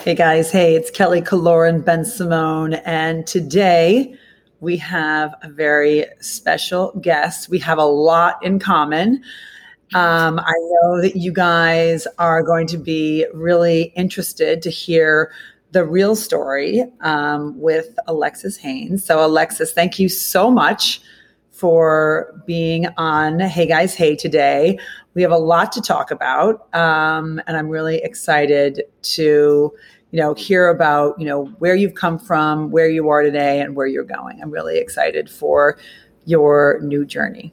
Hey guys, hey, it's Kelly Killoren Bensimon, and today we have a very special guest. We have a lot in common. Um, I know that you guys are going to be really interested to hear the real story um, with Alexis Haynes. So, Alexis, thank you so much for being on Hey Guys Hey today. We have a lot to talk about, um, and I'm really excited to you know hear about you know where you've come from, where you are today, and where you're going. I'm really excited for your new journey.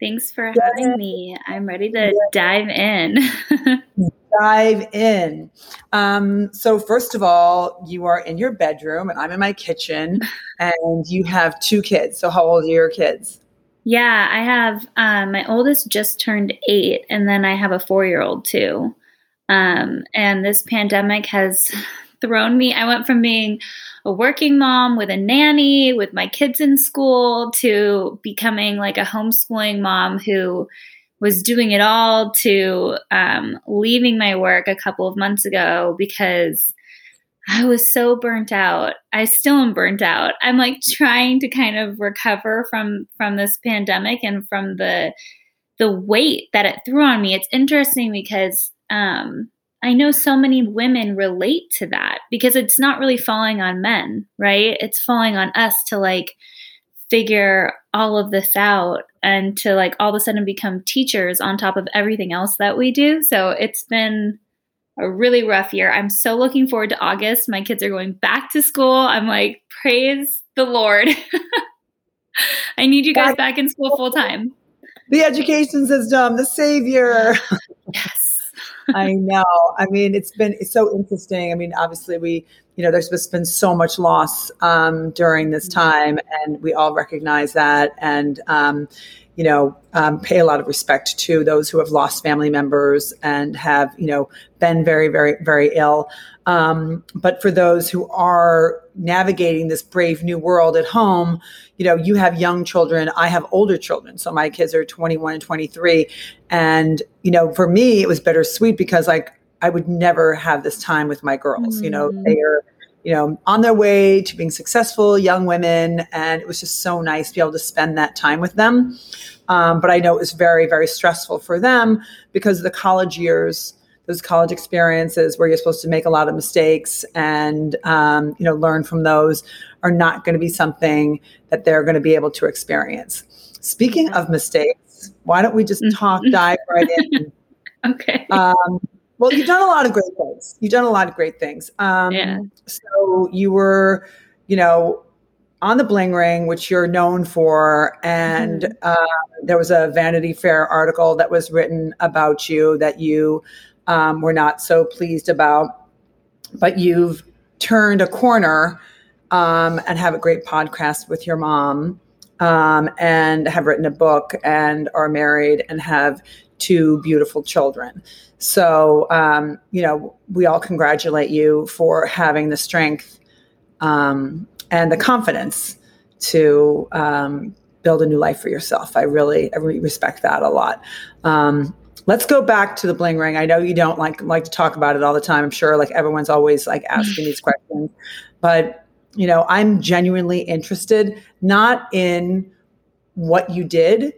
Thanks for having me. I'm ready to dive in. dive in. Um, so, first of all, you are in your bedroom and I'm in my kitchen, and you have two kids. So, how old are your kids? Yeah, I have um, my oldest just turned eight, and then I have a four year old too. Um, and this pandemic has thrown me. I went from being a working mom with a nanny, with my kids in school, to becoming like a homeschooling mom who was doing it all to um, leaving my work a couple of months ago because I was so burnt out. I still am burnt out. I'm like trying to kind of recover from from this pandemic and from the the weight that it threw on me. It's interesting because um, I know so many women relate to that because it's not really falling on men, right? It's falling on us to like figure all of this out and to like all of a sudden become teachers on top of everything else that we do. So it's been a really rough year. I'm so looking forward to August. My kids are going back to school. I'm like, praise the Lord. I need you guys back in school full time. The education system, the savior. Yes. I know. I mean, it's been it's so interesting. I mean, obviously, we you know there's been so much loss um, during this mm-hmm. time, and we all recognize that, and um, you know, um, pay a lot of respect to those who have lost family members and have you know been very, very, very ill. Um, but for those who are navigating this brave new world at home, you know, you have young children. I have older children. So my kids are 21 and 23. And, you know, for me, it was bittersweet because like I would never have this time with my girls. Mm. You know, mm. they are, you know, on their way to being successful young women. And it was just so nice to be able to spend that time with them. Um, but I know it was very, very stressful for them because the college years those college experiences where you're supposed to make a lot of mistakes and um, you know learn from those are not going to be something that they're going to be able to experience speaking of mistakes why don't we just mm-hmm. talk dive right in okay um, well you've done a lot of great things you've done a lot of great things um, yeah. so you were you know on the bling ring which you're known for and mm-hmm. uh, there was a vanity fair article that was written about you that you um, we're not so pleased about. But you've turned a corner um, and have a great podcast with your mom um, and have written a book and are married and have two beautiful children. So, um, you know, we all congratulate you for having the strength um, and the confidence to um, build a new life for yourself. I really, I really respect that a lot. Um, Let's go back to the bling ring. I know you don't like like to talk about it all the time. I'm sure like everyone's always like asking these questions, but you know, I'm genuinely interested not in what you did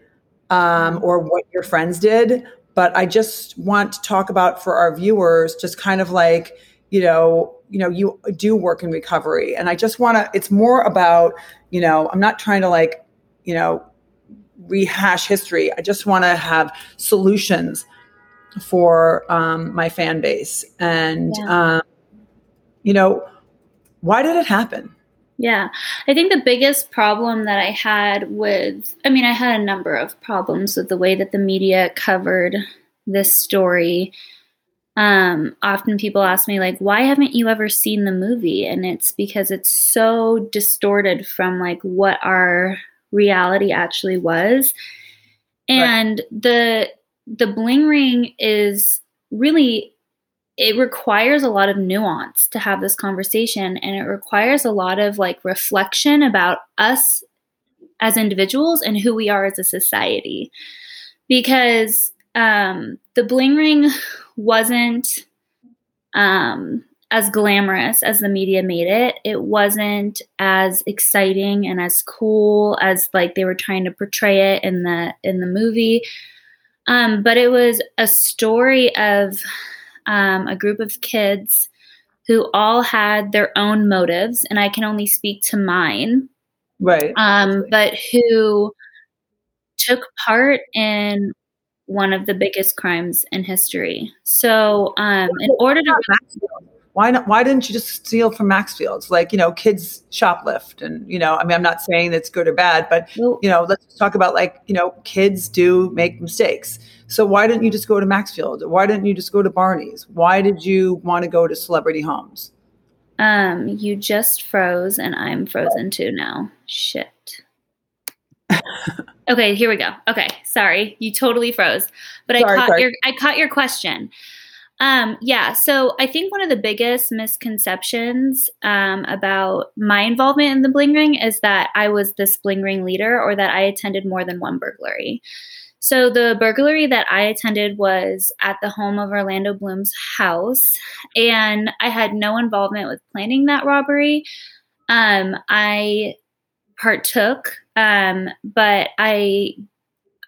um, or what your friends did, but I just want to talk about for our viewers, just kind of like you know, you know, you do work in recovery, and I just want to. It's more about you know, I'm not trying to like you know rehash history. I just want to have solutions for um, my fan base. And, yeah. um, you know, why did it happen? Yeah, I think the biggest problem that I had with, I mean, I had a number of problems with the way that the media covered this story. Um, often people ask me, like, why haven't you ever seen the movie? And it's because it's so distorted from like what our reality actually was. And right. the the bling ring is really it requires a lot of nuance to have this conversation and it requires a lot of like reflection about us as individuals and who we are as a society because um, the bling ring wasn't um, as glamorous as the media made it. It wasn't as exciting and as cool as like they were trying to portray it in the in the movie. Um, but it was a story of um, a group of kids who all had their own motives, and I can only speak to mine. Right. Um, but who took part in one of the biggest crimes in history. So, um, in order to why not why didn't you just steal from maxfield's? Like you know kids shoplift and you know i mean i'm not saying it's good or bad but you know let's talk about like you know kids do make mistakes. So why didn't you just go to maxfield? Why didn't you just go to barney's? Why did you want to go to celebrity homes? Um you just froze and i'm frozen too now. Shit. Okay here we go. Okay sorry. You totally froze. But sorry, i caught sorry. your i caught your question um, yeah, so I think one of the biggest misconceptions um, about my involvement in the bling ring is that I was this bling ring leader or that I attended more than one burglary. So the burglary that I attended was at the home of Orlando Bloom's house, and I had no involvement with planning that robbery. Um, I partook, um, but I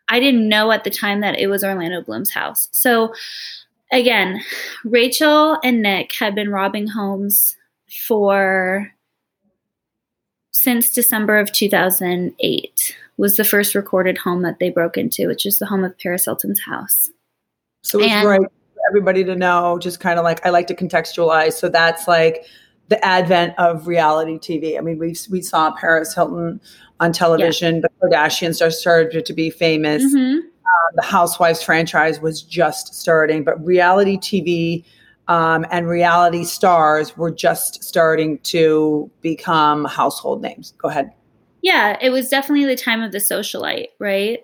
I didn't know at the time that it was Orlando Bloom's house. So again, Rachel and Nick had been robbing homes for since December of 2008 was the first recorded home that they broke into, which is the home of Paris Hilton's house. So it's and, great for everybody to know, just kind of like I like to contextualize. So that's like the advent of reality TV. I mean, we we saw Paris Hilton on television. Yeah. The Kardashians started to be famous. Mm-hmm. Uh, the Housewives franchise was just starting, but reality TV um, and reality stars were just starting to become household names. Go ahead. Yeah, it was definitely the time of the socialite, right?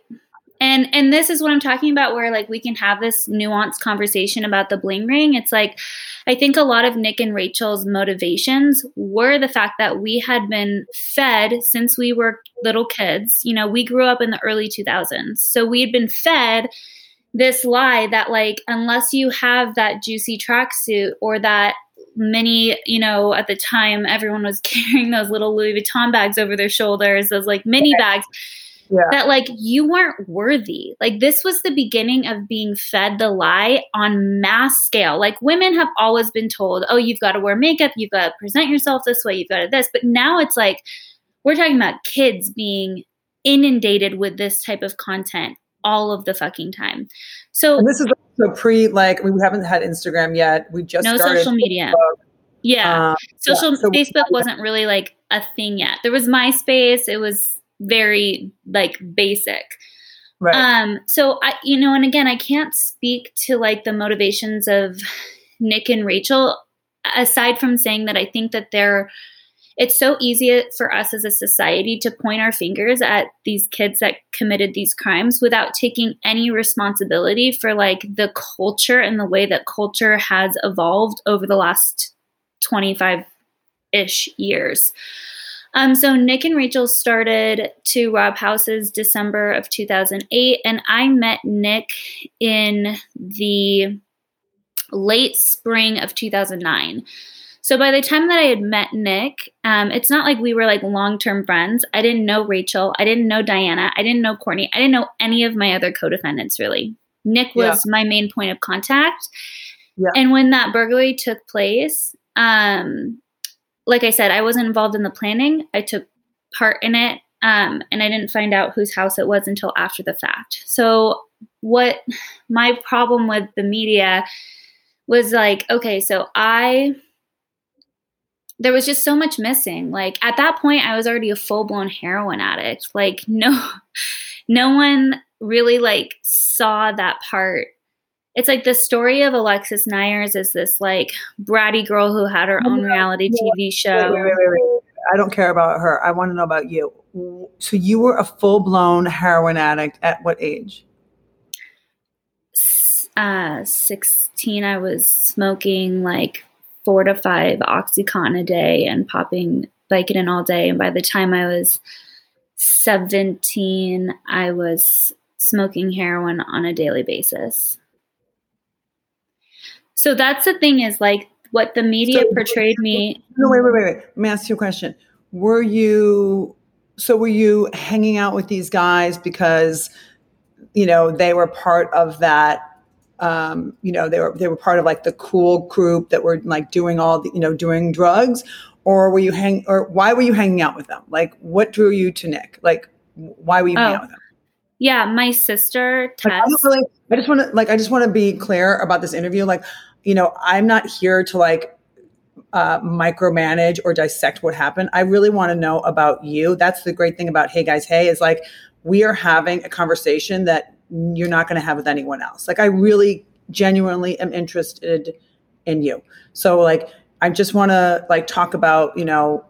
And and this is what i'm talking about where like we can have this nuanced conversation about the bling ring. It's like i think a lot of nick and rachel's motivations were the fact that we had been fed since we were little kids. You know we grew up in the early 2000s so we had been fed this lie that like unless you have that juicy tracksuit or that mini, you know, at the time everyone was carrying those little Louis Vuitton bags over their shoulders, those like mini bags yeah. that like you weren't worthy. Like this was the beginning of being fed the lie on mass scale. Like women have always been told, "Oh, you've got to wear makeup, you've got to present yourself this way, you've got to this." But now it's like we're talking about kids being inundated with this type of content all of the fucking time. So and this is also pre like we haven't had Instagram yet. We just no social media. Facebook. Yeah, um, social yeah, so Facebook wasn't really like a thing yet. There was MySpace. It was very like basic. Right. Um, so I, you know, and again, I can't speak to like the motivations of Nick and Rachel aside from saying that I think that they're it's so easy for us as a society to point our fingers at these kids that committed these crimes without taking any responsibility for like the culture and the way that culture has evolved over the last 25 ish years. Um, so Nick and Rachel started to rob houses December of 2008, and I met Nick in the late spring of 2009. So by the time that I had met Nick, um, it's not like we were like long term friends. I didn't know Rachel. I didn't know Diana. I didn't know Courtney. I didn't know any of my other co defendants really. Nick was yeah. my main point of contact. Yeah. And when that burglary took place, um, like I said, I wasn't involved in the planning. I took part in it, um, and I didn't find out whose house it was until after the fact. So, what my problem with the media was like, okay, so I there was just so much missing. Like at that point, I was already a full blown heroin addict. Like no, no one really like saw that part it's like the story of Alexis Neiers is this like bratty girl who had her own reality TV show. Wait, wait, wait, I don't care about her. I want to know about you. So you were a full blown heroin addict at what age? Uh, 16. I was smoking like four to five Oxycontin a day and popping Vicodin all day. And by the time I was 17, I was smoking heroin on a daily basis. So that's the thing is like what the media so, portrayed me. No, wait, wait, wait, wait. Let me ask you a question. Were you so were you hanging out with these guys because you know they were part of that um, you know they were they were part of like the cool group that were like doing all the you know doing drugs or were you hang or why were you hanging out with them like what drew you to nick like why were you oh, hanging out with them yeah my sister Tess. Like, I, really, I just want to like i just want to be clear about this interview like you know i'm not here to like uh, micromanage or dissect what happened i really want to know about you that's the great thing about hey guys hey is like we are having a conversation that you're not going to have with anyone else. Like I really genuinely am interested in you. So like I just want to like talk about, you know,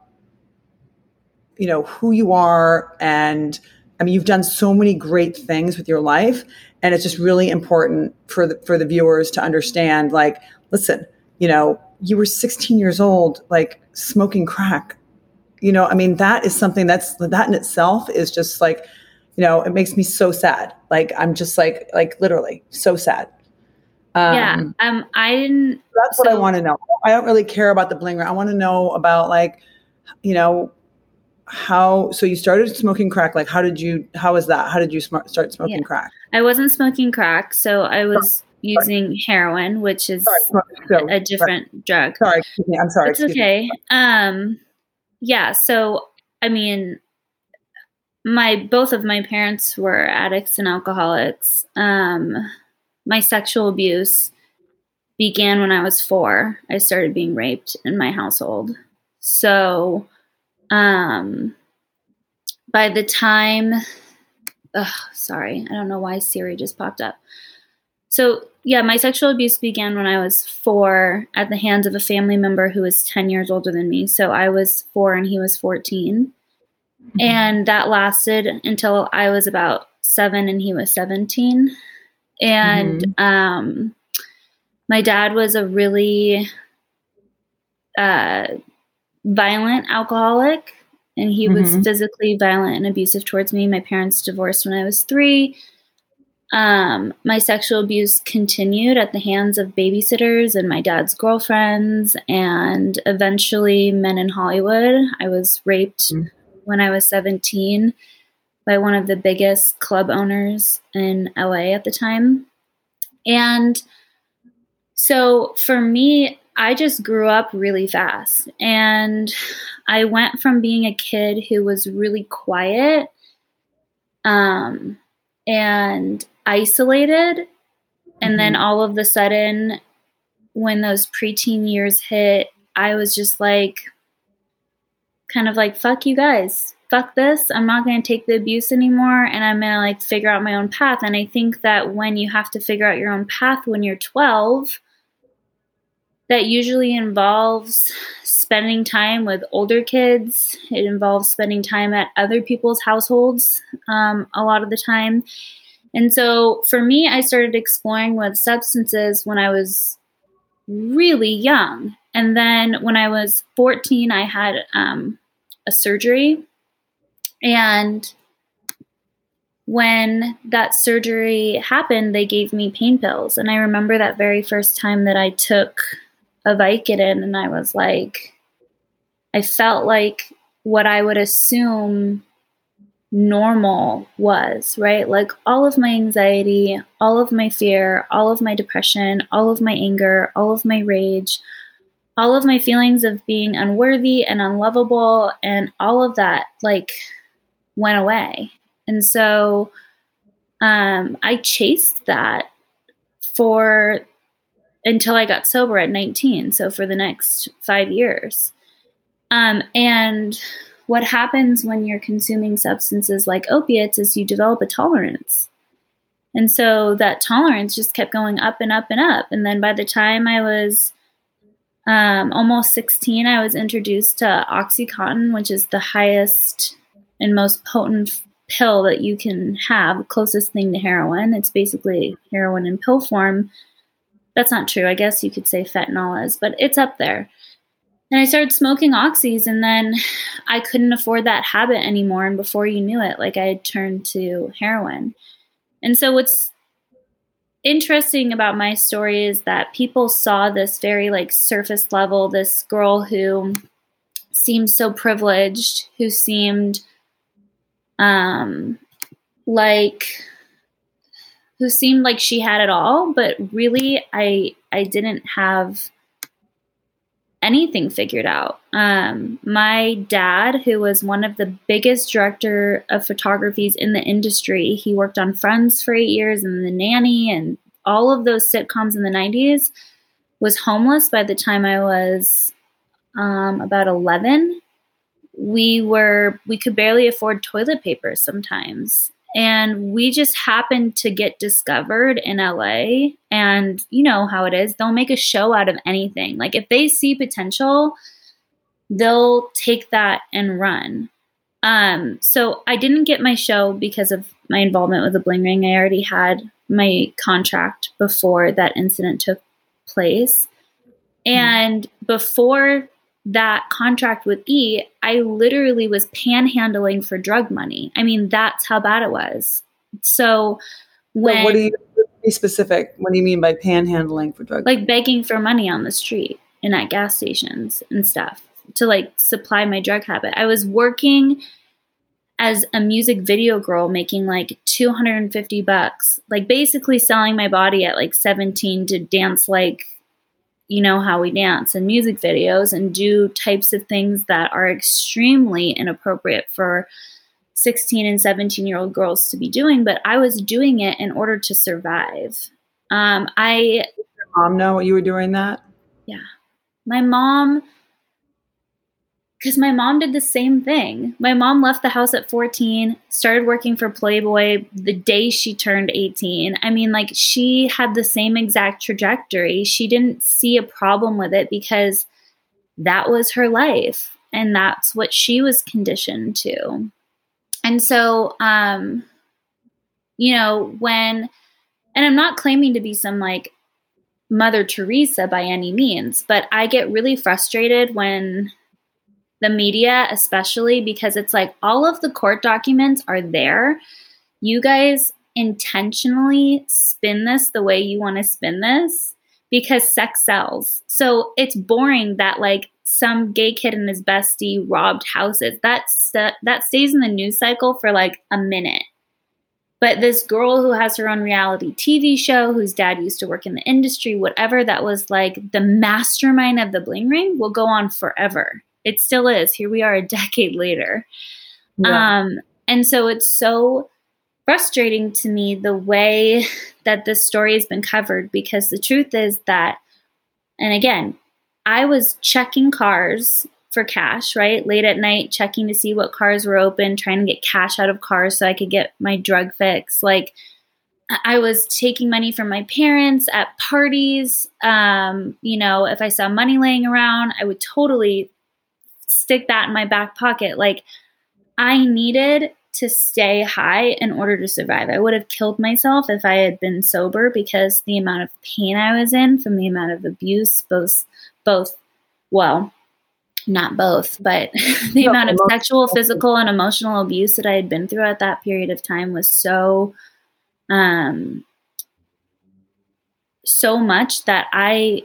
you know who you are and I mean you've done so many great things with your life and it's just really important for the for the viewers to understand like listen, you know, you were 16 years old like smoking crack. You know, I mean that is something that's that in itself is just like you know, it makes me so sad. Like I'm just like like literally so sad. Um, yeah. Um. I didn't. That's so, what I want to know. I don't really care about the bling. I want to know about like, you know, how. So you started smoking crack. Like, how did you? How was that? How did you sm- start smoking yeah. crack? I wasn't smoking crack, so I was using heroin, which is sorry, a different drug. Sorry, I'm sorry. It's okay. Me. Um. Yeah. So I mean, my both of my parents were addicts and alcoholics. Um, my sexual abuse began when I was four. I started being raped in my household. So, um, by the time, oh, sorry, I don't know why Siri just popped up. So, yeah, my sexual abuse began when I was four at the hands of a family member who was 10 years older than me. So I was four and he was 14. Mm-hmm. And that lasted until I was about seven and he was 17. And mm-hmm. um, my dad was a really uh, violent alcoholic and he mm-hmm. was physically violent and abusive towards me. My parents divorced when I was three. Um, my sexual abuse continued at the hands of babysitters and my dad's girlfriends, and eventually men in Hollywood. I was raped mm when I was 17 by one of the biggest club owners in LA at the time. And so for me, I just grew up really fast. And I went from being a kid who was really quiet um, and isolated. And mm-hmm. then all of a sudden, when those preteen years hit, I was just like, kind of like, fuck you guys, fuck this. I'm not going to take the abuse anymore and I'm going to like figure out my own path. And I think that when you have to figure out your own path when you're 12, that usually involves spending time with older kids. It involves spending time at other people's households um, a lot of the time. And so for me, I started exploring with substances when I was really young. And then when I was 14, I had um, a surgery. And when that surgery happened, they gave me pain pills. And I remember that very first time that I took a Vicodin, and I was like, I felt like what I would assume normal was, right? Like all of my anxiety, all of my fear, all of my depression, all of my anger, all of my rage, all of my feelings of being unworthy and unlovable and all of that like went away. And so um, I chased that for until I got sober at 19. So for the next five years. Um, and what happens when you're consuming substances like opiates is you develop a tolerance. And so that tolerance just kept going up and up and up. And then by the time I was um, almost 16, I was introduced to Oxycontin, which is the highest and most potent pill that you can have, closest thing to heroin. It's basically heroin in pill form. That's not true. I guess you could say fentanyl is, but it's up there. And I started smoking oxys, and then I couldn't afford that habit anymore. And before you knew it, like I had turned to heroin. And so, what's interesting about my story is that people saw this very like surface level this girl who seemed so privileged who seemed um like who seemed like she had it all but really i i didn't have anything figured out. Um, my dad who was one of the biggest director of photographies in the industry he worked on friends for eight years and the nanny and all of those sitcoms in the 90s was homeless by the time i was um, about 11 we were we could barely afford toilet paper sometimes and we just happened to get discovered in LA and you know how it is they'll make a show out of anything. Like if they see potential they'll take that and run. Um so I didn't get my show because of my involvement with the bling ring. I already had my contract before that incident took place. And before that contract with E, I literally was panhandling for drug money. I mean, that's how bad it was. So when what do you be specific? What do you mean by panhandling for drug? Like begging for money on the street and at gas stations and stuff to like supply my drug habit. I was working as a music video girl making like 250 bucks, like basically selling my body at like 17 to dance like you know how we dance and music videos and do types of things that are extremely inappropriate for 16 and 17 year old girls to be doing but i was doing it in order to survive. Um, i Did your mom know what you were doing that? Yeah. My mom because my mom did the same thing. My mom left the house at 14, started working for Playboy the day she turned 18. I mean, like, she had the same exact trajectory. She didn't see a problem with it because that was her life and that's what she was conditioned to. And so, um, you know, when, and I'm not claiming to be some like Mother Teresa by any means, but I get really frustrated when the media, especially because it's like all of the court documents are there. You guys intentionally spin this the way you want to spin this because sex sells. So it's boring that like some gay kid and his bestie robbed houses. That's that stays in the news cycle for like a minute. But this girl who has her own reality TV show, whose dad used to work in the industry, whatever, that was like the mastermind of the bling ring will go on forever. It still is. Here we are a decade later. Yeah. Um, and so it's so frustrating to me the way that this story has been covered because the truth is that, and again, I was checking cars for cash, right? Late at night, checking to see what cars were open, trying to get cash out of cars so I could get my drug fix. Like, I was taking money from my parents at parties. Um, you know, if I saw money laying around, I would totally stick that in my back pocket. Like I needed to stay high in order to survive. I would have killed myself if I had been sober because the amount of pain I was in from the amount of abuse, both both well, not both, but the no, amount of sexual, physical, and emotional abuse that I had been through at that period of time was so um so much that I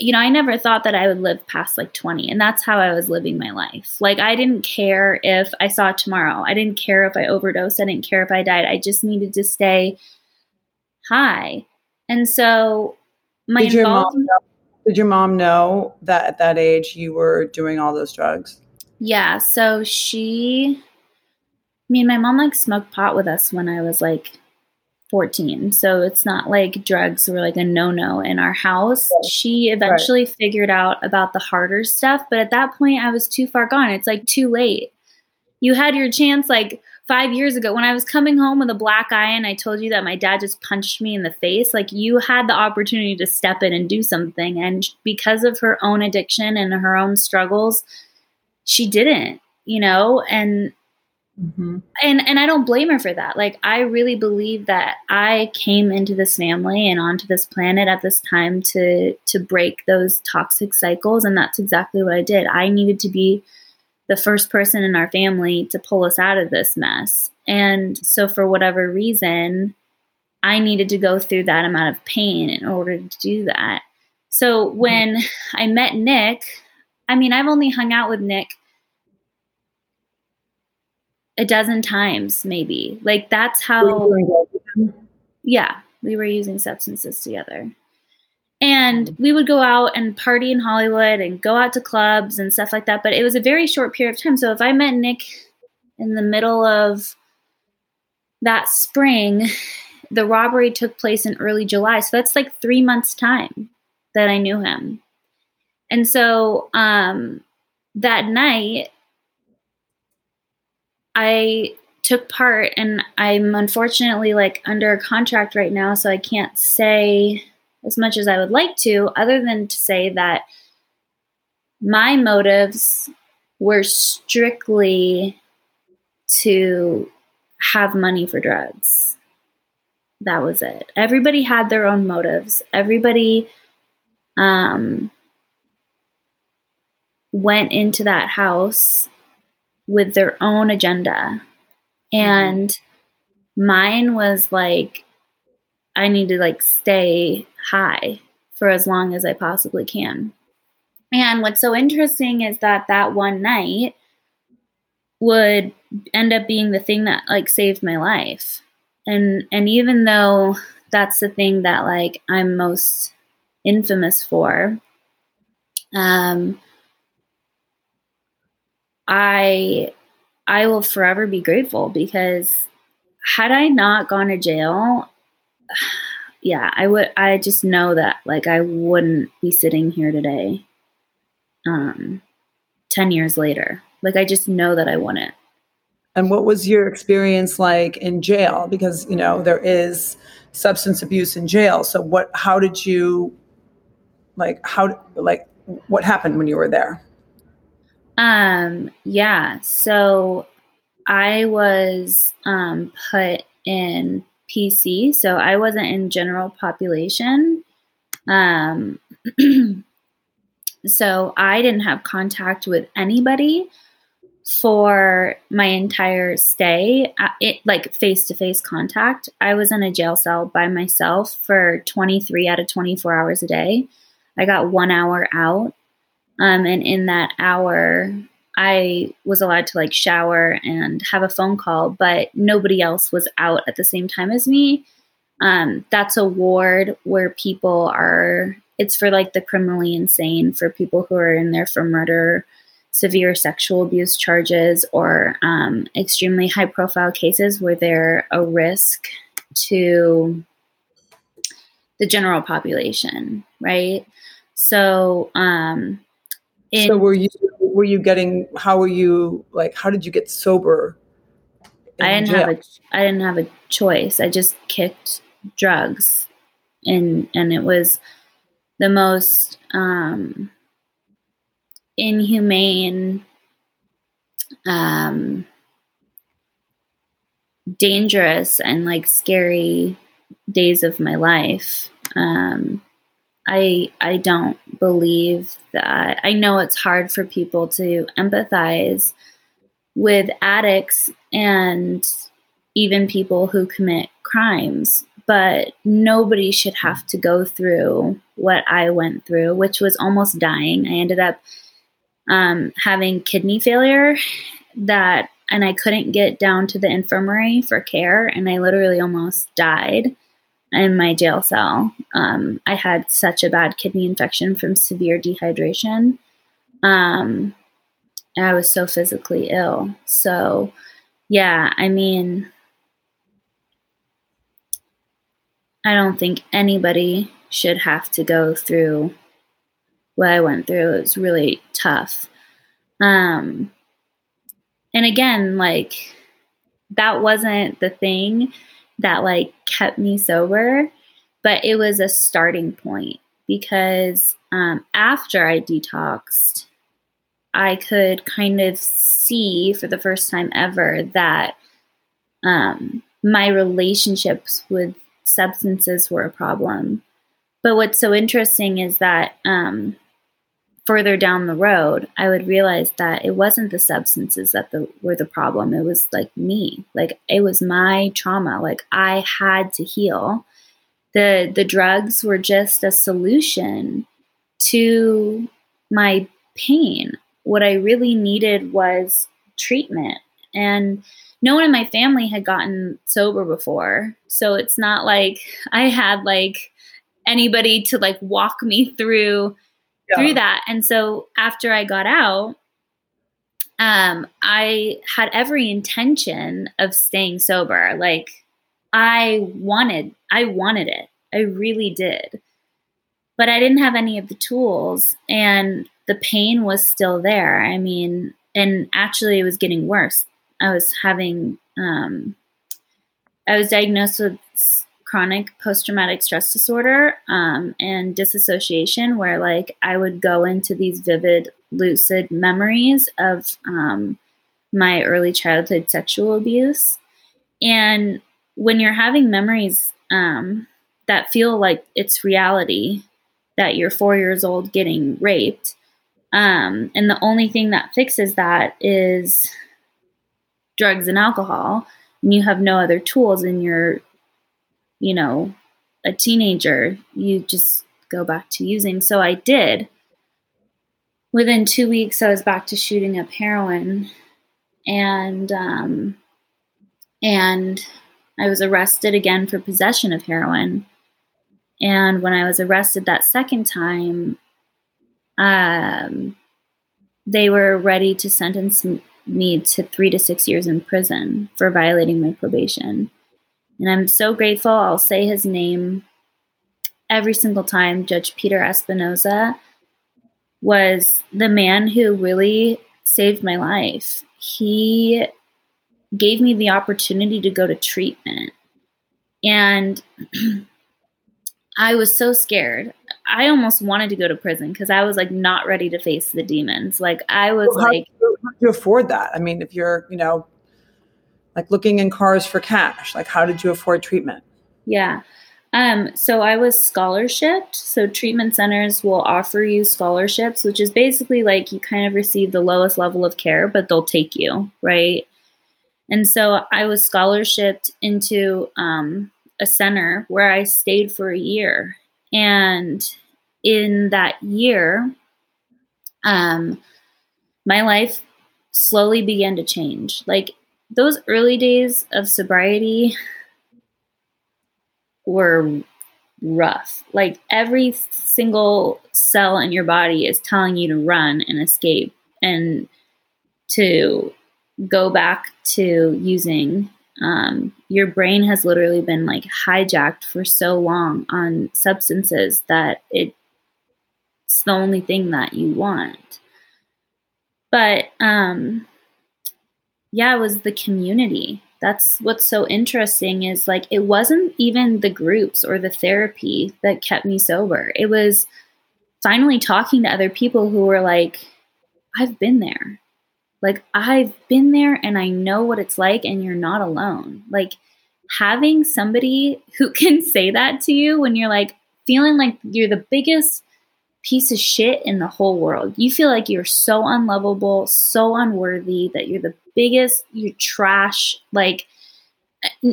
you know, I never thought that I would live past like 20, and that's how I was living my life. Like, I didn't care if I saw tomorrow. I didn't care if I overdosed. I didn't care if I died. I just needed to stay high. And so, my did your, mom know, did your mom know that at that age you were doing all those drugs? Yeah. So, she, I mean, my mom like smoked pot with us when I was like 14. So it's not like drugs were like a no no in our house. She eventually right. figured out about the harder stuff, but at that point, I was too far gone. It's like too late. You had your chance like five years ago when I was coming home with a black eye and I told you that my dad just punched me in the face. Like you had the opportunity to step in and do something. And because of her own addiction and her own struggles, she didn't, you know? And Mm-hmm. And and I don't blame her for that. Like I really believe that I came into this family and onto this planet at this time to to break those toxic cycles and that's exactly what I did. I needed to be the first person in our family to pull us out of this mess. And so for whatever reason, I needed to go through that amount of pain in order to do that. So when I met Nick, I mean, I've only hung out with Nick a dozen times, maybe. Like that's how. Yeah, we were using substances together. And we would go out and party in Hollywood and go out to clubs and stuff like that. But it was a very short period of time. So if I met Nick in the middle of that spring, the robbery took place in early July. So that's like three months' time that I knew him. And so um, that night, I took part, and I'm unfortunately like under a contract right now, so I can't say as much as I would like to, other than to say that my motives were strictly to have money for drugs. That was it. Everybody had their own motives. Everybody um, went into that house with their own agenda. And mine was like, I need to like stay high for as long as I possibly can. And what's so interesting is that that one night would end up being the thing that like saved my life. And and even though that's the thing that like I'm most infamous for, um I I will forever be grateful because had I not gone to jail, yeah, I would I just know that like I wouldn't be sitting here today. Um 10 years later. Like I just know that I wouldn't. And what was your experience like in jail because you know there is substance abuse in jail. So what how did you like how like what happened when you were there? Um, yeah. So I was um, put in PC, so I wasn't in general population. Um, so I didn't have contact with anybody for my entire stay, uh, it, like face to face contact. I was in a jail cell by myself for 23 out of 24 hours a day. I got one hour out um, and in that hour, I was allowed to like shower and have a phone call, but nobody else was out at the same time as me. Um, that's a ward where people are, it's for like the criminally insane, for people who are in there for murder, severe sexual abuse charges, or um, extremely high profile cases where they're a risk to the general population, right? So, um, so were you were you getting how were you like how did you get sober? I didn't jail? have a I didn't have a choice. I just kicked drugs and and it was the most um inhumane um dangerous and like scary days of my life um I I don't believe that. I know it's hard for people to empathize with addicts and even people who commit crimes, but nobody should have to go through what I went through, which was almost dying. I ended up um, having kidney failure that and I couldn't get down to the infirmary for care and I literally almost died in my jail cell. Um, I had such a bad kidney infection from severe dehydration. Um, I was so physically ill. So, yeah, I mean, I don't think anybody should have to go through what I went through. It was really tough. Um, and again, like, that wasn't the thing that like kept me sober, but it was a starting point because um, after I detoxed, I could kind of see for the first time ever that um, my relationships with substances were a problem. But what's so interesting is that um, further down the road, I would realize that it wasn't the substances that the, were the problem. It was like me. Like it was my trauma. Like I had to heal. The the drugs were just a solution to my pain. What I really needed was treatment. And no one in my family had gotten sober before. So it's not like I had like anybody to like walk me through yeah. through that. And so after I got out, um, I had every intention of staying sober. Like I wanted, I wanted it. I really did. But I didn't have any of the tools and the pain was still there. I mean, and actually it was getting worse. I was having um, I was diagnosed with chronic post traumatic stress disorder um, and disassociation, where like I would go into these vivid, lucid memories of um, my early childhood sexual abuse. And when you're having memories um, that feel like it's reality, that you're four years old getting raped, um, and the only thing that fixes that is drugs and alcohol, and you have no other tools, and you're, you know, a teenager, you just go back to using. So I did. Within two weeks, I was back to shooting up heroin, and um, and I was arrested again for possession of heroin. And when I was arrested that second time, um, they were ready to sentence me to three to six years in prison for violating my probation. And I'm so grateful. I'll say his name every single time. Judge Peter Espinoza was the man who really saved my life. He gave me the opportunity to go to treatment. And I was so scared. I almost wanted to go to prison because I was like not ready to face the demons. Like I was well, like, how do you afford that? I mean, if you're, you know, like looking in cars for cash, like how did you afford treatment? Yeah. Um, so I was scholarshiped. So treatment centers will offer you scholarships, which is basically like you kind of receive the lowest level of care, but they'll take you, right? And so I was scholarshiped into um, a center where I stayed for a year. And in that year, um, my life slowly began to change. Like those early days of sobriety were rough. Like every single cell in your body is telling you to run and escape and to go back to using um, your brain has literally been like hijacked for so long on substances that it's the only thing that you want. But um, yeah, it was the community. That's what's so interesting is like it wasn't even the groups or the therapy that kept me sober. It was finally talking to other people who were like, I've been there. Like, I've been there and I know what it's like, and you're not alone. Like, having somebody who can say that to you when you're like feeling like you're the biggest piece of shit in the whole world. You feel like you're so unlovable, so unworthy, that you're the biggest, you're trash. Like,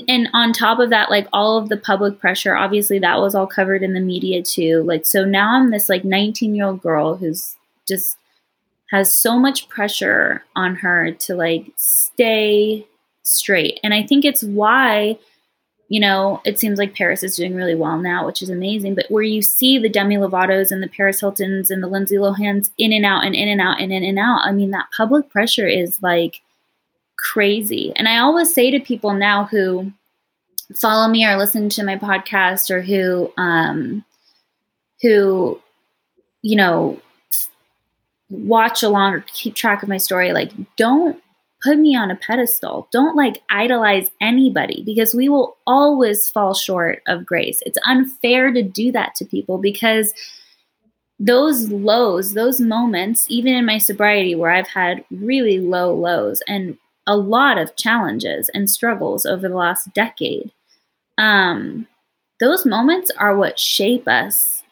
and on top of that, like all of the public pressure, obviously that was all covered in the media too. Like, so now I'm this like 19 year old girl who's just has so much pressure on her to like stay straight. And I think it's why, you know, it seems like Paris is doing really well now, which is amazing. But where you see the Demi Lovatos and the Paris Hiltons and the Lindsay Lohans in and out and in and out and in and out, I mean, that public pressure is like crazy. And I always say to people now who follow me or listen to my podcast or who, um, who, you know, watch along or keep track of my story, like don't put me on a pedestal. Don't like idolize anybody because we will always fall short of grace. It's unfair to do that to people because those lows, those moments, even in my sobriety where I've had really low lows and a lot of challenges and struggles over the last decade, um, those moments are what shape us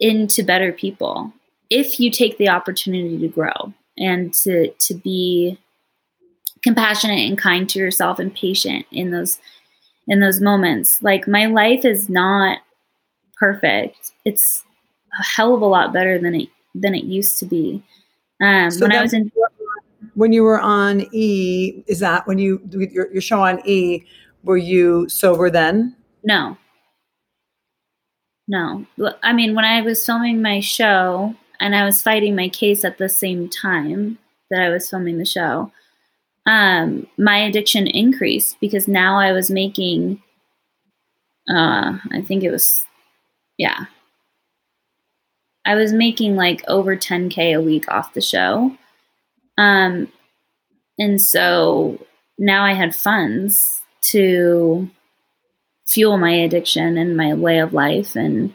into better people if you take the opportunity to grow and to to be compassionate and kind to yourself and patient in those in those moments like my life is not perfect it's a hell of a lot better than it than it used to be um So when then- i was in when you were on E, is that when you your, your show on E? Were you sober then? No. No. I mean, when I was filming my show and I was fighting my case at the same time that I was filming the show, um, my addiction increased because now I was making, uh, I think it was, yeah. I was making like over 10K a week off the show. Um, and so now I had funds to fuel my addiction and my way of life. And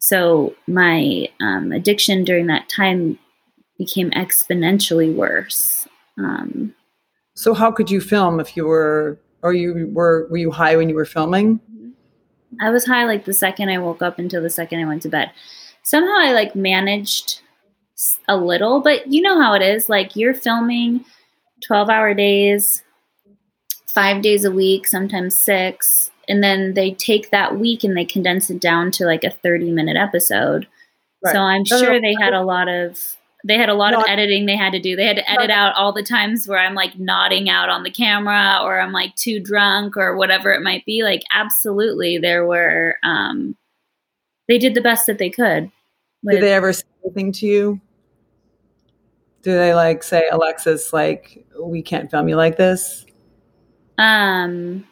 so my um, addiction during that time became exponentially worse. Um, So how could you film if you were, or you were, were you high when you were filming? Mm-hmm. I was high like the second I woke up until the second I went to bed. Somehow I like managed a little, but you know how it is. Like you're filming 12 hour days, five days a week, sometimes six. And then they take that week and they condense it down to like a 30 minute episode. Right. So I'm sure they had a lot of they had a lot No, of editing they had to do. They had to edit out all the times where I'm like nodding out on the camera or I'm like too drunk or whatever it might be. Like absolutely there were um they did the best that they could. Did they ever say anything to you? Do they like say, Alexis, like we can't film you like this? Um,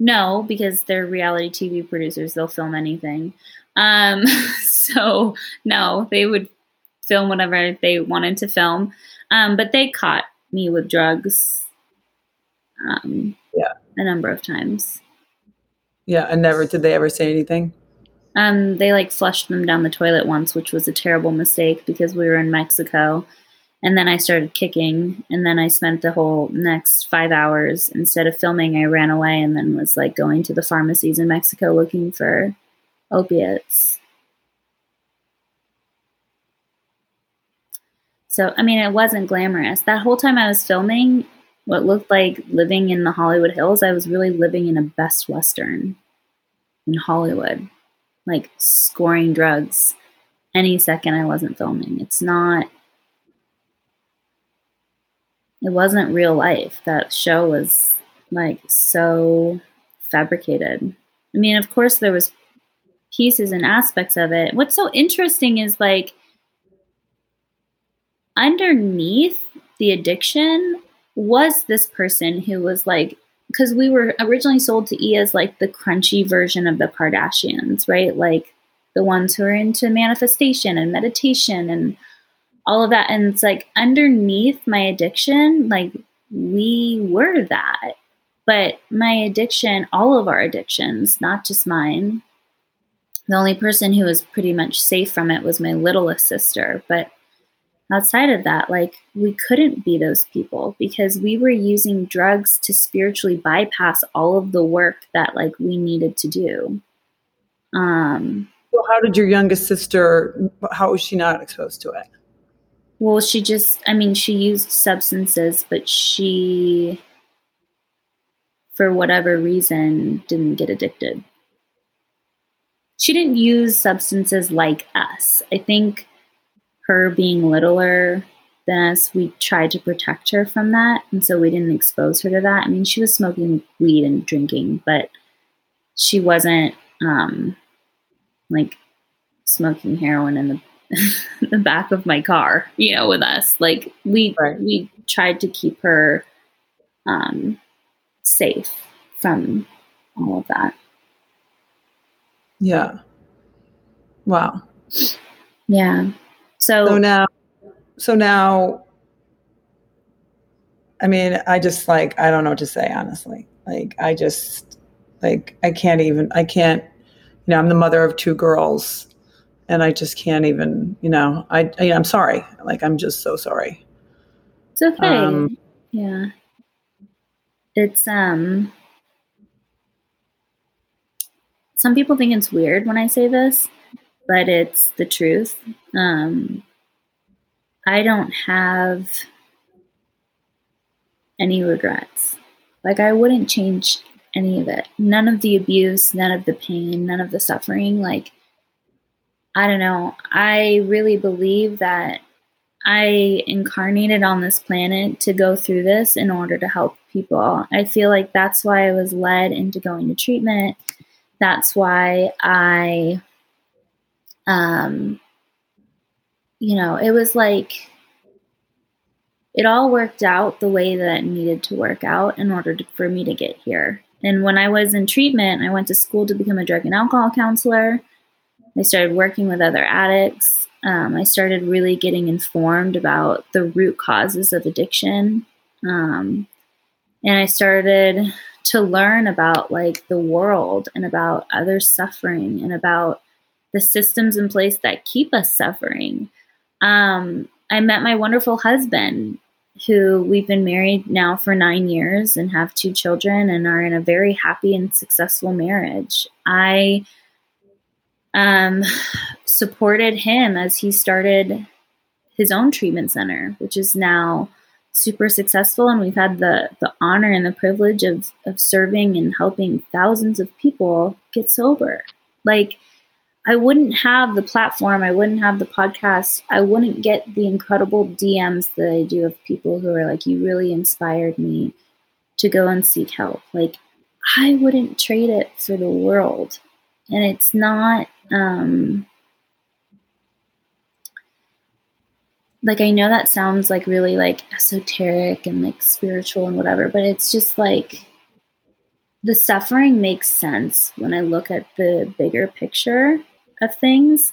no, because they're reality TV producers. They'll film anything. Um, so no, they would film whatever they wanted to film. Um, but they caught me with drugs. Um, Yeah. a number of times. Yeah, and never did they ever say anything? Um, they like flushed them down the toilet once, which was a terrible mistake because we were in Mexico. And then I started kicking, and then I spent the whole next five hours instead of filming. I ran away and then was like going to the pharmacies in Mexico looking for opiates. So, I mean, it wasn't glamorous. That whole time I was filming what looked like living in the Hollywood Hills, I was really living in a Best Western in Hollywood like scoring drugs any second I wasn't filming. It's not it wasn't real life. That show was like so fabricated. I mean, of course there was pieces and aspects of it. What's so interesting is like underneath the addiction was this person who was like because we were originally sold to E as like the crunchy version of the Kardashians, right? Like the ones who are into manifestation and meditation and all of that. And it's like underneath my addiction, like we were that. But my addiction, all of our addictions, not just mine, the only person who was pretty much safe from it was my littlest sister. But outside of that, like we couldn't be those people because we were using drugs to spiritually bypass all of the work that like we needed to do. Um, So how did your youngest sister? How was she not exposed to it? well, she just, I mean, she used substances, but she, for whatever reason, didn't get addicted. She didn't use substances like us. I think her being littler than us, we tried to protect her from that. And so we didn't expose her to that. I mean, she was smoking weed and drinking, but she wasn't um, like smoking heroin in the, the back of my car, you know, with us. Like we Right. we tried to keep her um, safe from all of that. Yeah. Wow. Yeah. So, So now, so now, I mean, I just like, I don't know what to say, honestly. Like, I just, like, I can't even, I can't, you know, I'm the mother of two girls and I just can't even, you know, I, I I'm sorry. Like, I'm just so sorry. it's okay. um, yeah. It's um some people think it's weird when I say this, but it's the truth. Um, I don't have any regrets. Like, I wouldn't change any of it. None of the abuse, none of the pain, none of the suffering. Like, I don't know. I really believe that I incarnated on this planet to go through this in order to help people. I feel like that's why I was led into going to treatment. That's why I, um, you know, it was like it all worked out the way that it needed to work out in order to, for me to get here. And when I was in treatment, I went to school to become a drug and alcohol counselor. I started working with other addicts. Um, I started really getting informed about the root causes of addiction. Um, and I started to learn about like the world and about other suffering and about the systems in place that keep us suffering. Um, I met my wonderful husband, who we've been married now for nine years and have two children and are in a very happy and successful marriage. I um, supported him as he started his own treatment center, which is now super successful. And we've had the, the honor and the privilege of, of serving and helping thousands of people get sober. Like, I wouldn't have the platform, I wouldn't have the podcast, I wouldn't get the incredible DMs that I do of people who are like, You really inspired me to go and seek help. Like, I wouldn't trade it for the world. And it's not um, like I know that sounds like really like esoteric and like spiritual and whatever, but it's just like the suffering makes sense when I look at the bigger picture of things.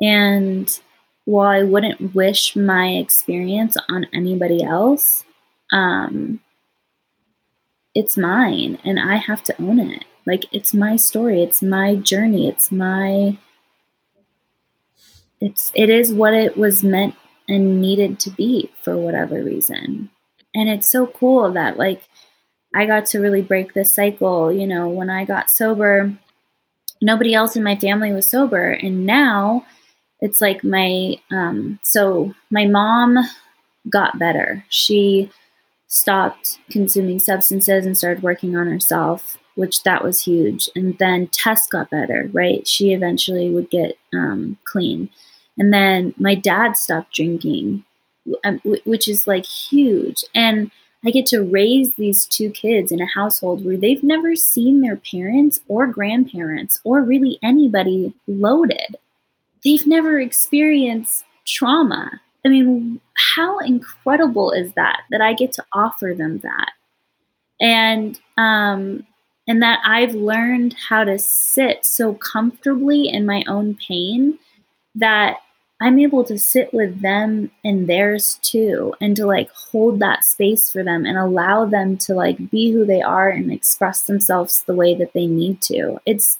And while I wouldn't wish my experience on anybody else, um, it's mine and I have to own it. Like it's my story, it's my journey, it's my it's it is what it was meant and needed to be for whatever reason. And it's so cool that like I got to really break this cycle, you know, when I got sober, nobody else in my family was sober and now it's like my um so my mom got better. She stopped consuming substances and started working on herself which that was huge. And then Tess got better, right? She eventually would get um, clean. And then my dad stopped drinking, um, which is like huge. And I get to raise these two kids in a household where they've never seen their parents or grandparents or really anybody loaded. They've never experienced trauma. I mean, how incredible is that that I get to offer them that? And um, and that I've learned how to sit so comfortably in my own pain that I'm able to sit with them and theirs too and to like hold that space for them and allow them to like be who they are and express themselves the way that they need to. It's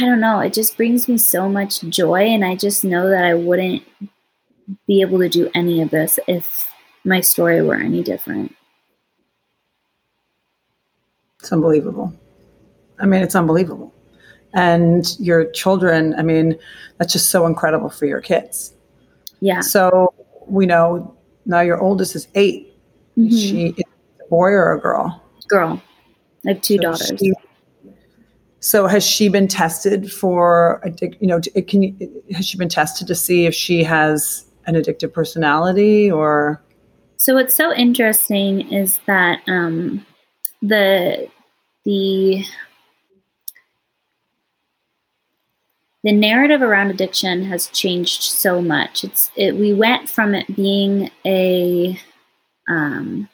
I don't know, it just brings me so much joy and I just know that I wouldn't be able to do any of this if my story were any different. It's unbelievable. I mean, it's unbelievable. And your children, I mean, that's just so incredible for your kids. Yeah. So we know now your oldest is 8 mm-hmm. She is a boy or a girl? Girl. I have two so daughters. She, so has she been tested for addic- you know can you, has she been tested to see if she has an addictive personality or so what's so interesting is that um, the the the narrative around addiction has changed so much. It's it, we went from it being a um,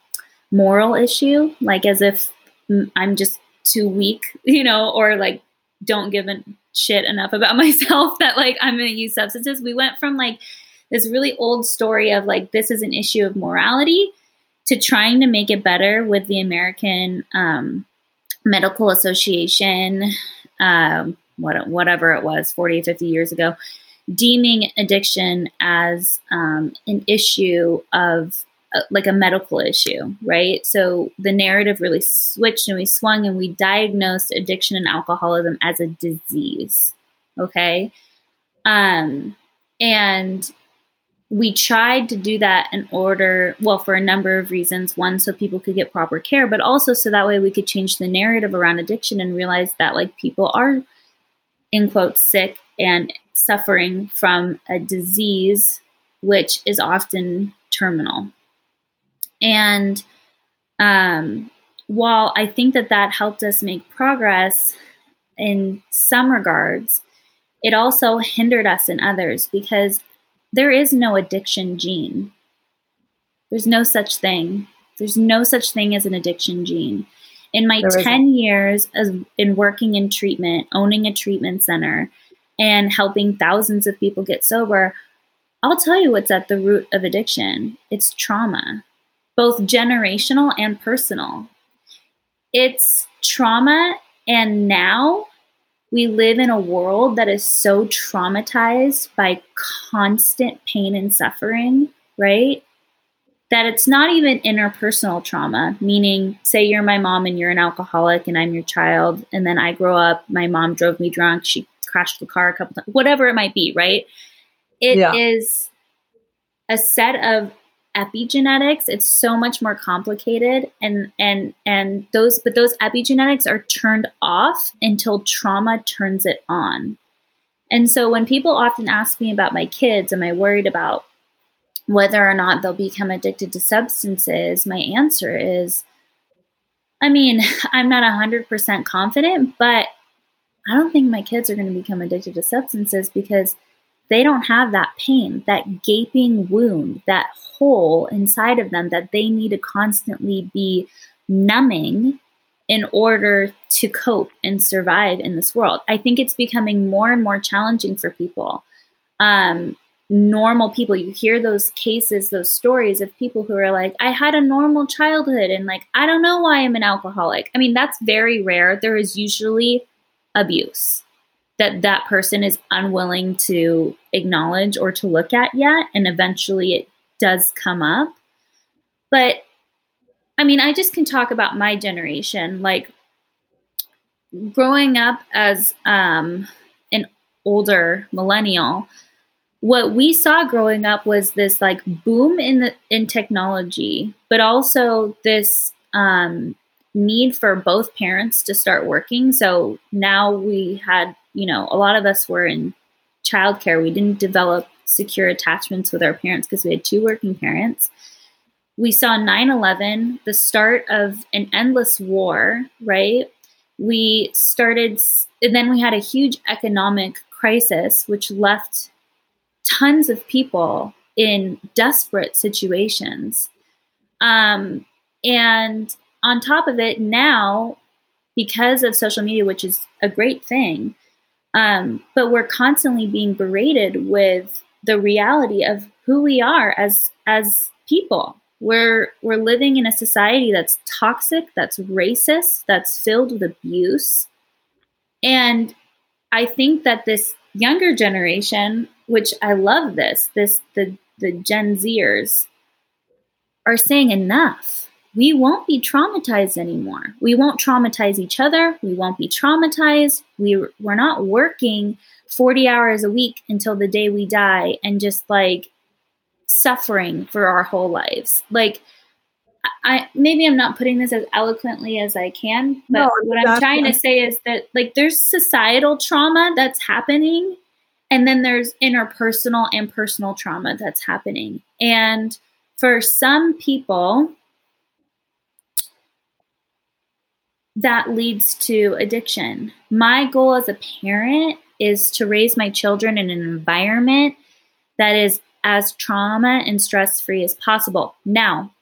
moral issue, like as if I'm just too weak, you know, or like don't give a shit enough about myself that like I'm going to use substances. We went from like this really old story of like this is an issue of morality to trying to make it better with the American um, Medical Association, um, what, whatever it was, 40 or 50 years ago, deeming addiction as um, an issue of uh, like a medical issue, right? So the narrative really switched and we swung and we diagnosed addiction and alcoholism as a disease. Okay. Um, and we tried to do that in order, well, for a number of reasons. One, so people could get proper care, but also so that way we could change the narrative around addiction and realize that like people are, in quotes, sick and suffering from a disease which is often terminal. And um, while I think that that helped us make progress in some regards, it also hindered us in others because there is no addiction gene. There's no such thing. There's no such thing as an addiction gene. In my 10 years of, in working in treatment, owning a treatment center, and helping thousands of people get sober, I'll tell you what's at the root of addiction it's trauma, both generational and personal. It's trauma, and now we live in a world that is so traumatized by constant pain and suffering, right? That it's not even interpersonal trauma, meaning, say you're my mom and you're an alcoholic and I'm your child, and then I grow up, my mom drove me drunk, she crashed the car a couple times, whatever it might be, right? It yeah. is a set of epigenetics it's so much more complicated and and and those but those epigenetics are turned off until trauma turns it on and so when people often ask me about my kids am i worried about whether or not they'll become addicted to substances my answer is i mean i'm not 100% confident but i don't think my kids are going to become addicted to substances because they don't have that pain, that gaping wound, that hole inside of them that they need to constantly be numbing in order to cope and survive in this world. I think it's becoming more and more challenging for people. Um, normal people, you hear those cases, those stories of people who are like, I had a normal childhood and like, I don't know why I'm an alcoholic. I mean, that's very rare. There is usually abuse that that person is unwilling to acknowledge or to look at yet and eventually it does come up but i mean i just can talk about my generation like growing up as um, an older millennial what we saw growing up was this like boom in the in technology but also this um, need for both parents to start working so now we had you know, a lot of us were in childcare. We didn't develop secure attachments with our parents because we had two working parents. We saw 9 11, the start of an endless war, right? We started, and then we had a huge economic crisis, which left tons of people in desperate situations. Um, and on top of it, now, because of social media, which is a great thing, um, but we're constantly being berated with the reality of who we are as as people. We're we're living in a society that's toxic, that's racist, that's filled with abuse. And I think that this younger generation, which I love this, this the the Gen Zers are saying enough we won't be traumatized anymore. We won't traumatize each other. We won't be traumatized. We, we're not working 40 hours a week until the day we die and just like suffering for our whole lives. Like, I maybe I'm not putting this as eloquently as I can, but no, what I'm trying to say is that like there's societal trauma that's happening, and then there's interpersonal and personal trauma that's happening. And for some people, that leads to addiction. My goal as a parent is to raise my children in an environment that is as trauma and stress free as possible. Now,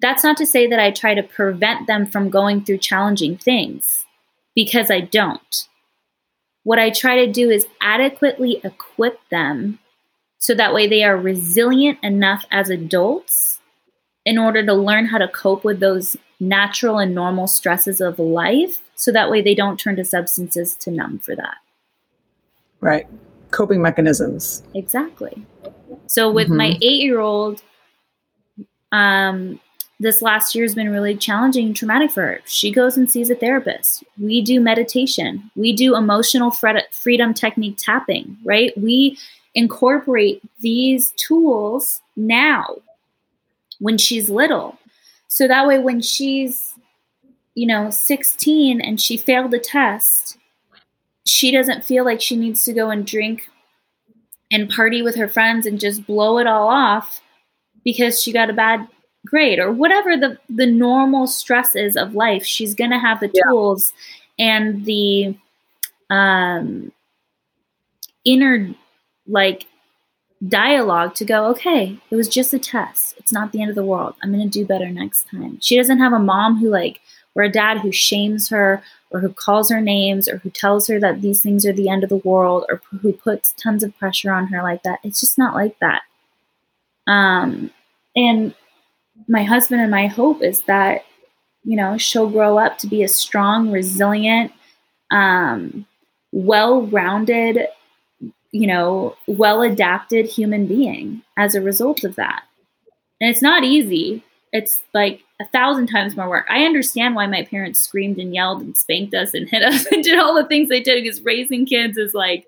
that's not to say that I try to prevent them from going through challenging things because I don't. What I try to do is adequately equip them so that way they are resilient enough as adults in order to learn how to cope with those natural and normal stresses of life so that way they don't turn to substances to numb for that. Right. Coping mechanisms. Exactly. So with mm-hmm. my eight year old, um, this last year has been really challenging and traumatic for her. She goes and sees a therapist. We do meditation. We do emotional freedom technique tapping, right? We incorporate these tools now when she's little. So that way, when she's, you know, 16 and she failed a test, she doesn't feel like she needs to go and drink and party with her friends and just blow it all off because she got a bad grade or whatever the the normal stresses of life she's going to have the yeah. tools and the um inner like dialogue to go okay it was just a test. It's not the end of the world. I'm going to do better next time. She doesn't have a mom who like or a dad who shames her or who calls her names or who tells her that these things are the end of the world or who puts tons of pressure on her like that. It's just not like that. Um and my husband and my hope is that you know she'll grow up to be a strong resilient um, well-rounded you know well adapted human being as a result of that. And it's not easy. It's like a thousand times more work. I understand why my parents screamed and yelled and spanked us and hit us and did all the things they did because raising kids is like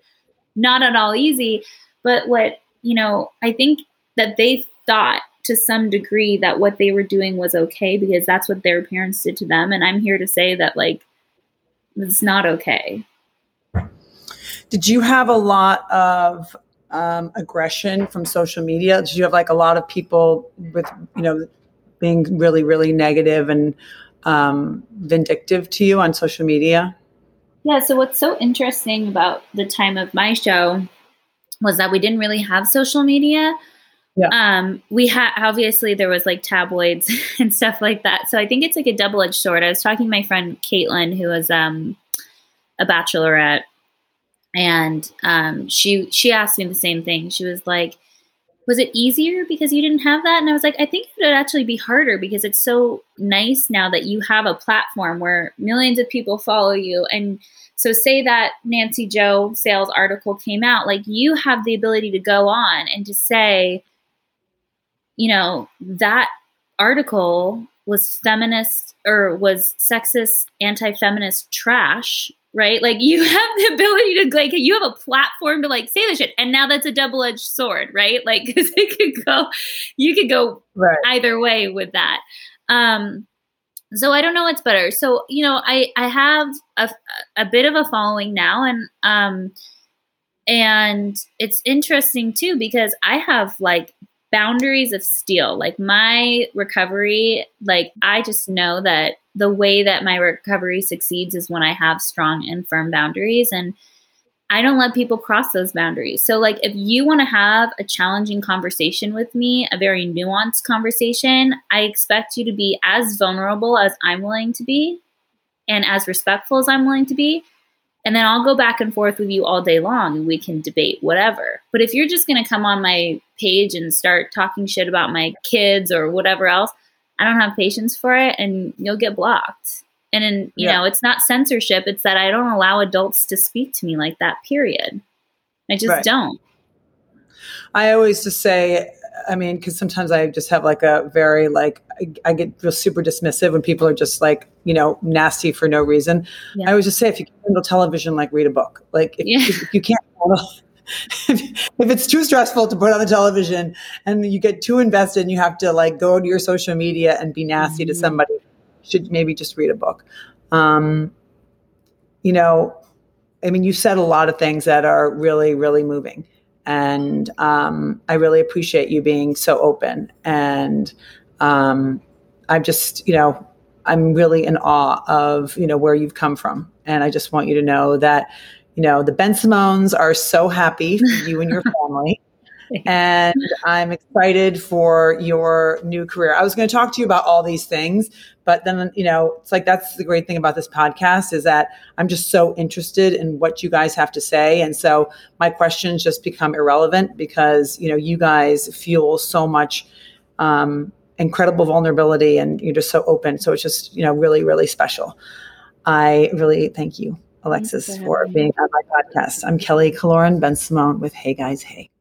not at all easy. But what you know i think that they thought to some degree that what they were doing was okay because that's what their parents did to them. And I'm here to say that, like, it's not okay. Did you have a lot of um, aggression from social media? Did you have like a lot of people with, you know, being really, really negative and um, vindictive to you on social media? Yeah. So, what's so interesting about the time of my show was that we didn't really have social media. Yeah. Um, we had obviously there was like tabloids and stuff like that. So I think it's like a double edged sword. I was talking to my friend Caitlin, who was um, a bachelorette, and um, she she asked me the same thing. She was like, "Was it easier because you didn't have that?" And I was like, "I think it would actually be harder because it's so nice now that you have a platform where millions of people follow you and." So, say that Nancy Jo Sales article came out, like you have the ability to go on and to say, you know, that article was feminist or was sexist, anti feminist trash, right? Like you have the ability to like you have a platform to like say the shit, and now that's a double edged sword, right? Like because it could go, you could go right. either way with that. Um, so I don't know what's better. So you know, I I have a a bit of a following now, and um, and it's interesting too because I have like boundaries of steel. Like my recovery, like I just know that the way that my recovery succeeds is when I have strong and firm boundaries and I don't let people cross those boundaries. So like if you want to have a challenging conversation with me, a very nuanced conversation, I expect you to be as vulnerable as I'm willing to be and as respectful as I'm willing to be and then I'll go back and forth with you all day long and we can debate whatever. But if you're just going to come on my page and start talking shit about my kids or whatever else, I don't have patience for it and you'll get blocked. And then, you yeah. know, it's not censorship, it's that I don't allow adults to speak to me like that, period. I just right. don't. I always just say I mean, because sometimes I just have like a very like I, I, get real super dismissive when people are just like you know nasty for no reason. Yeah. I always just say if you can handle television, like read a book. Like if, yeah. if you can't handle. if it's too stressful to put on the television and you get too invested and you have to like go to your social media and be nasty mm-hmm. to somebody, should maybe just read a book. Um, you know, I mean, you said a lot of things that are really, really moving and um, I really appreciate you being so open. And um, I'm just, you know, I'm really in awe of you know where you've come from, and I just want you to know that you know the Bensimons are so happy for you and your family. and I'm excited for your new career. I was going to talk to you about all these things, but then, you know, it's like that's the great thing about this podcast is that I'm just so interested in what you guys have to say. And so my questions just become irrelevant because, you know, you guys fuel so much um, incredible vulnerability and you're just so open. So it's just, you know, really, really special. I really thank you, Alexis, for being on my podcast. I'm Kelly Killoren, Bensimon with Hey Guys Hey.